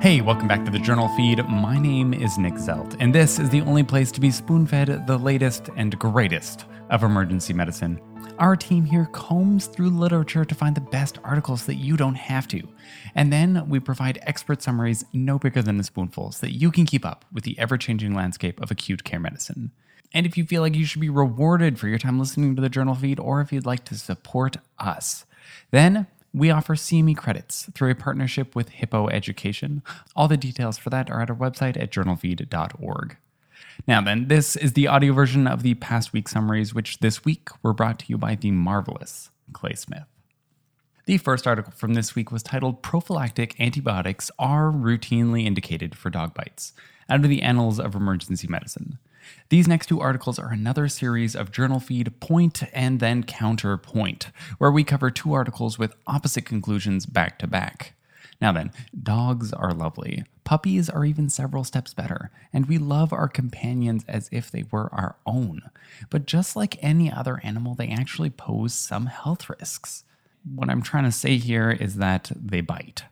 Hey, welcome back to the journal feed. My name is Nick Zelt, and this is the only place to be spoon fed the latest and greatest of emergency medicine. Our team here combs through literature to find the best articles that you don't have to. And then we provide expert summaries no bigger than a spoonful so that you can keep up with the ever changing landscape of acute care medicine. And if you feel like you should be rewarded for your time listening to the journal feed, or if you'd like to support us, then we offer CME credits through a partnership with Hippo Education. All the details for that are at our website at journalfeed.org. Now, then, this is the audio version of the past week summaries, which this week were brought to you by the marvelous Clay Smith. The first article from this week was titled Prophylactic Antibiotics Are Routinely Indicated for Dog Bites, out of the Annals of Emergency Medicine. These next two articles are another series of journal feed point and then counterpoint, where we cover two articles with opposite conclusions back to back. Now then, dogs are lovely. Puppies are even several steps better, and we love our companions as if they were our own. But just like any other animal, they actually pose some health risks. What I'm trying to say here is that they bite.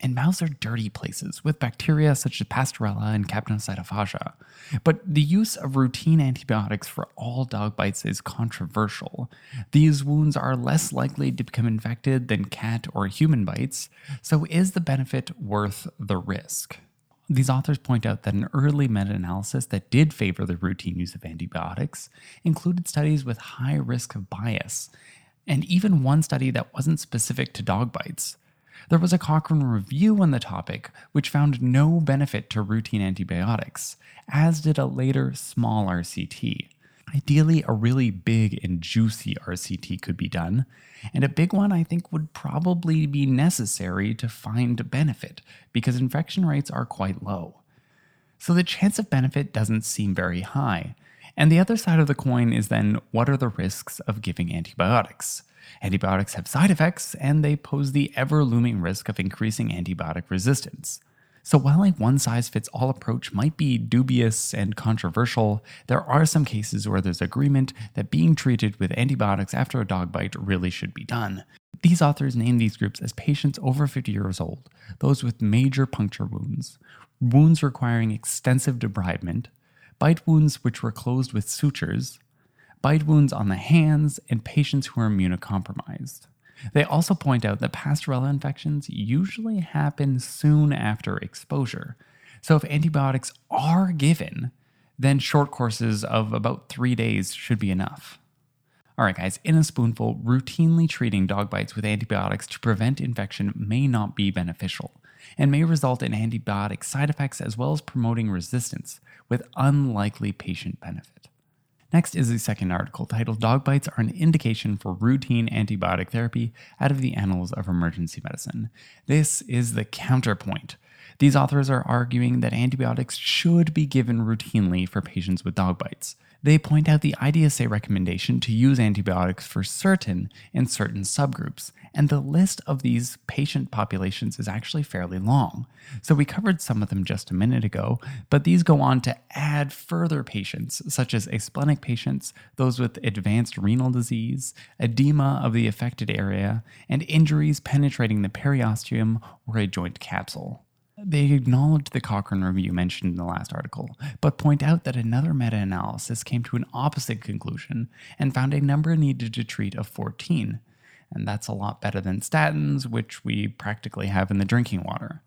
And mouths are dirty places with bacteria such as Pasteurella and Capnocytophaga. But the use of routine antibiotics for all dog bites is controversial. These wounds are less likely to become infected than cat or human bites, so is the benefit worth the risk? These authors point out that an early meta analysis that did favor the routine use of antibiotics included studies with high risk of bias, and even one study that wasn't specific to dog bites. There was a Cochrane review on the topic, which found no benefit to routine antibiotics, as did a later small RCT. Ideally, a really big and juicy RCT could be done, and a big one I think would probably be necessary to find benefit because infection rates are quite low. So the chance of benefit doesn't seem very high. And the other side of the coin is then what are the risks of giving antibiotics? Antibiotics have side effects, and they pose the ever looming risk of increasing antibiotic resistance. So, while a one size fits all approach might be dubious and controversial, there are some cases where there's agreement that being treated with antibiotics after a dog bite really should be done. These authors name these groups as patients over 50 years old, those with major puncture wounds, wounds requiring extensive debridement, bite wounds which were closed with sutures, bite wounds on the hands, and patients who are immunocompromised. They also point out that Pasteurella infections usually happen soon after exposure. So, if antibiotics are given, then short courses of about three days should be enough. All right, guys, in a spoonful, routinely treating dog bites with antibiotics to prevent infection may not be beneficial and may result in antibiotic side effects as well as promoting resistance with unlikely patient benefit. Next is the second article titled Dog Bites Are an Indication for Routine Antibiotic Therapy out of the Annals of Emergency Medicine. This is the counterpoint. These authors are arguing that antibiotics should be given routinely for patients with dog bites. They point out the IDSA recommendation to use antibiotics for certain and certain subgroups, and the list of these patient populations is actually fairly long. So we covered some of them just a minute ago, but these go on to add further patients, such as asplenic patients, those with advanced renal disease, edema of the affected area, and injuries penetrating the periosteum or a joint capsule. They acknowledge the Cochrane review mentioned in the last article, but point out that another meta analysis came to an opposite conclusion and found a number needed to treat of 14. And that's a lot better than statins, which we practically have in the drinking water.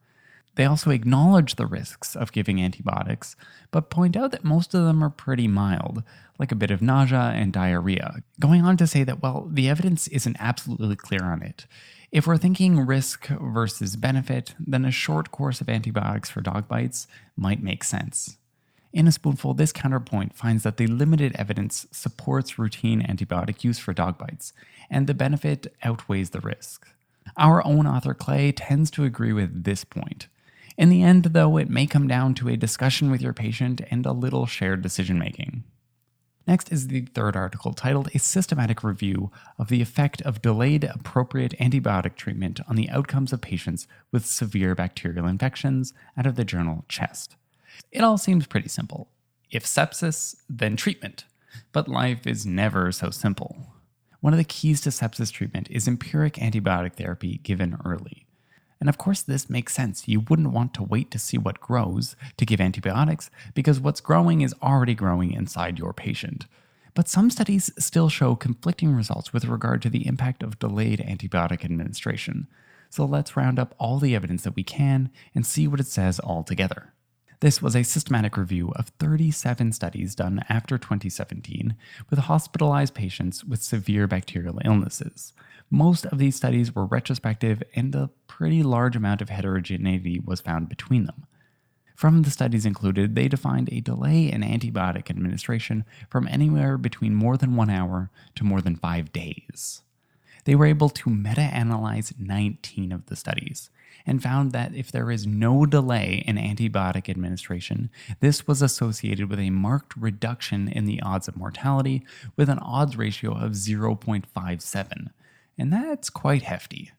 They also acknowledge the risks of giving antibiotics, but point out that most of them are pretty mild, like a bit of nausea and diarrhea, going on to say that, well, the evidence isn't absolutely clear on it. If we're thinking risk versus benefit, then a short course of antibiotics for dog bites might make sense. In a spoonful, this counterpoint finds that the limited evidence supports routine antibiotic use for dog bites, and the benefit outweighs the risk. Our own author Clay tends to agree with this point. In the end, though, it may come down to a discussion with your patient and a little shared decision making. Next is the third article titled A Systematic Review of the Effect of Delayed Appropriate Antibiotic Treatment on the Outcomes of Patients with Severe Bacterial Infections out of the journal Chest. It all seems pretty simple. If sepsis, then treatment. But life is never so simple. One of the keys to sepsis treatment is empiric antibiotic therapy given early. And of course, this makes sense. You wouldn't want to wait to see what grows to give antibiotics because what's growing is already growing inside your patient. But some studies still show conflicting results with regard to the impact of delayed antibiotic administration. So let's round up all the evidence that we can and see what it says all together. This was a systematic review of 37 studies done after 2017 with hospitalized patients with severe bacterial illnesses. Most of these studies were retrospective, and a pretty large amount of heterogeneity was found between them. From the studies included, they defined a delay in antibiotic administration from anywhere between more than one hour to more than five days. They were able to meta analyze 19 of the studies and found that if there is no delay in antibiotic administration, this was associated with a marked reduction in the odds of mortality with an odds ratio of 0.57. And that's quite hefty.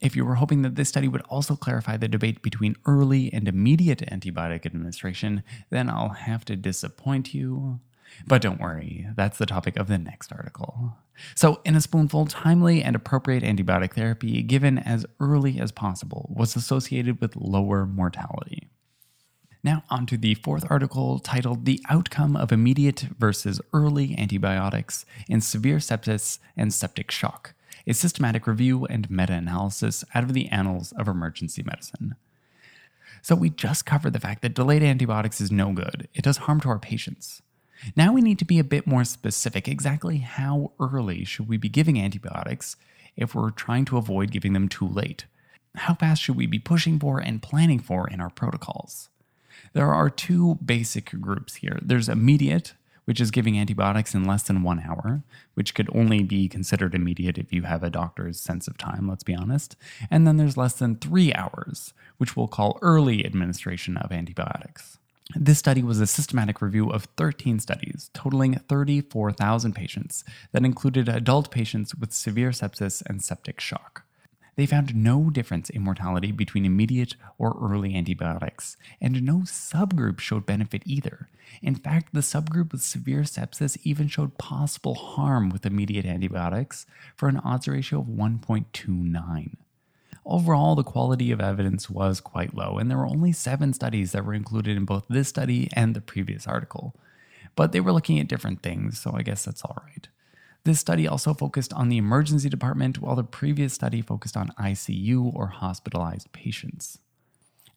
If you were hoping that this study would also clarify the debate between early and immediate antibiotic administration, then I'll have to disappoint you. But don't worry, that's the topic of the next article. So, in a spoonful, timely and appropriate antibiotic therapy given as early as possible was associated with lower mortality. Now, on to the fourth article titled The Outcome of Immediate versus Early Antibiotics in Severe Sepsis and Septic Shock a systematic review and meta analysis out of the Annals of Emergency Medicine. So, we just covered the fact that delayed antibiotics is no good, it does harm to our patients. Now we need to be a bit more specific. Exactly how early should we be giving antibiotics if we're trying to avoid giving them too late? How fast should we be pushing for and planning for in our protocols? There are two basic groups here there's immediate, which is giving antibiotics in less than one hour, which could only be considered immediate if you have a doctor's sense of time, let's be honest. And then there's less than three hours, which we'll call early administration of antibiotics. This study was a systematic review of 13 studies, totaling 34,000 patients, that included adult patients with severe sepsis and septic shock. They found no difference in mortality between immediate or early antibiotics, and no subgroup showed benefit either. In fact, the subgroup with severe sepsis even showed possible harm with immediate antibiotics for an odds ratio of 1.29. Overall, the quality of evidence was quite low, and there were only seven studies that were included in both this study and the previous article. But they were looking at different things, so I guess that's all right. This study also focused on the emergency department, while the previous study focused on ICU or hospitalized patients.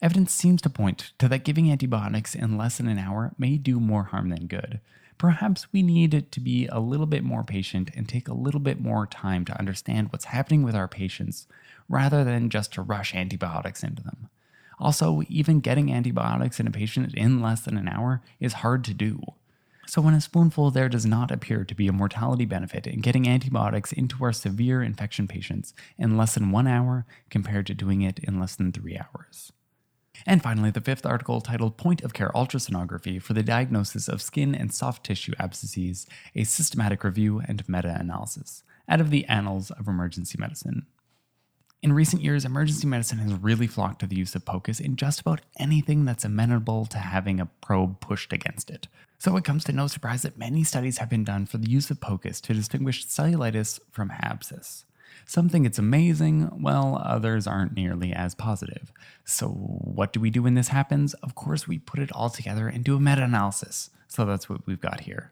Evidence seems to point to that giving antibiotics in less than an hour may do more harm than good. Perhaps we need to be a little bit more patient and take a little bit more time to understand what's happening with our patients rather than just to rush antibiotics into them. Also, even getting antibiotics in a patient in less than an hour is hard to do. So, when a spoonful there does not appear to be a mortality benefit in getting antibiotics into our severe infection patients in less than one hour compared to doing it in less than three hours. And finally, the fifth article titled Point of Care Ultrasonography for the Diagnosis of Skin and Soft Tissue Abscesses, a Systematic Review and Meta Analysis, out of the Annals of Emergency Medicine. In recent years, emergency medicine has really flocked to the use of POCUS in just about anything that's amenable to having a probe pushed against it. So it comes to no surprise that many studies have been done for the use of POCUS to distinguish cellulitis from abscess. Some think it's amazing, while others aren't nearly as positive. So, what do we do when this happens? Of course, we put it all together and do a meta analysis. So, that's what we've got here.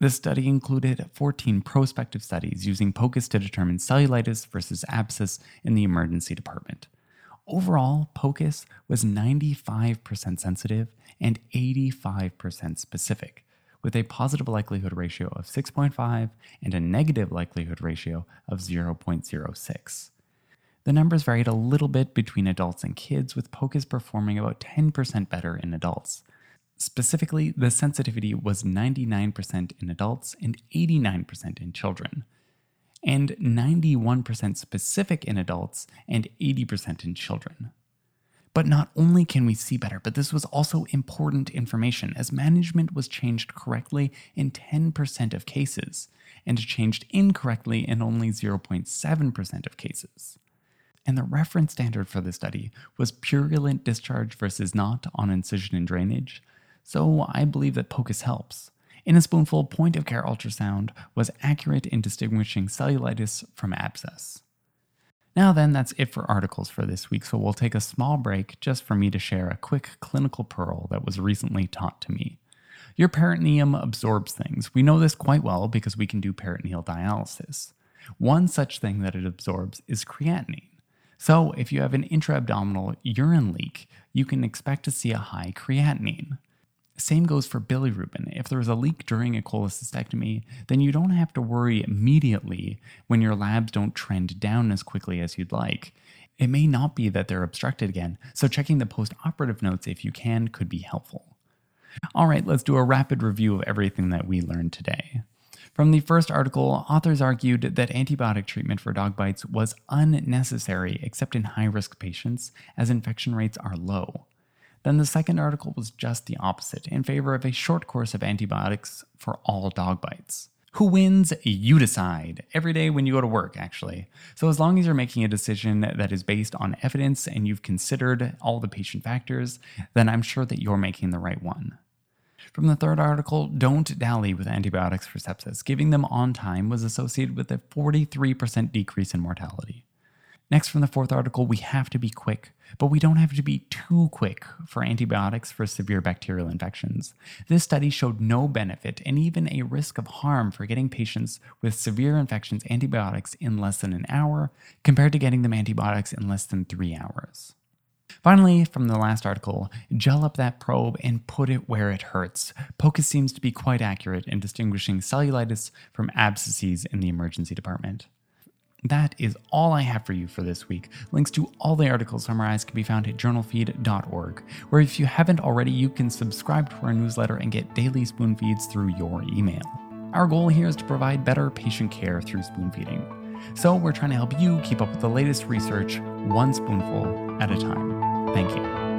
This study included 14 prospective studies using POCUS to determine cellulitis versus abscess in the emergency department. Overall, POCUS was 95% sensitive and 85% specific, with a positive likelihood ratio of 6.5 and a negative likelihood ratio of 0.06. The numbers varied a little bit between adults and kids, with POCUS performing about 10% better in adults. Specifically, the sensitivity was 99% in adults and 89% in children, and 91% specific in adults and 80% in children. But not only can we see better, but this was also important information as management was changed correctly in 10% of cases and changed incorrectly in only 0.7% of cases. And the reference standard for the study was purulent discharge versus not on incision and drainage, so I believe that POCUS helps. In a spoonful, point of care ultrasound was accurate in distinguishing cellulitis from abscess. Now, then, that's it for articles for this week, so we'll take a small break just for me to share a quick clinical pearl that was recently taught to me. Your peritoneum absorbs things. We know this quite well because we can do peritoneal dialysis. One such thing that it absorbs is creatinine. So, if you have an intra abdominal urine leak, you can expect to see a high creatinine. Same goes for bilirubin. If there's a leak during a cholecystectomy, then you don't have to worry immediately when your labs don't trend down as quickly as you'd like. It may not be that they're obstructed again, so checking the post operative notes if you can could be helpful. All right, let's do a rapid review of everything that we learned today. From the first article, authors argued that antibiotic treatment for dog bites was unnecessary except in high risk patients, as infection rates are low. Then the second article was just the opposite, in favor of a short course of antibiotics for all dog bites. Who wins? You decide. Every day when you go to work, actually. So, as long as you're making a decision that is based on evidence and you've considered all the patient factors, then I'm sure that you're making the right one. From the third article, don't dally with antibiotics for sepsis. Giving them on time was associated with a 43% decrease in mortality. Next, from the fourth article, we have to be quick, but we don't have to be too quick for antibiotics for severe bacterial infections. This study showed no benefit and even a risk of harm for getting patients with severe infections antibiotics in less than an hour compared to getting them antibiotics in less than three hours. Finally, from the last article, gel up that probe and put it where it hurts. POCUS seems to be quite accurate in distinguishing cellulitis from abscesses in the emergency department. That is all I have for you for this week. Links to all the articles summarized can be found at journalfeed.org, where if you haven't already, you can subscribe to our newsletter and get daily spoon feeds through your email. Our goal here is to provide better patient care through spoon feeding. So we're trying to help you keep up with the latest research one spoonful at a time. Thank you.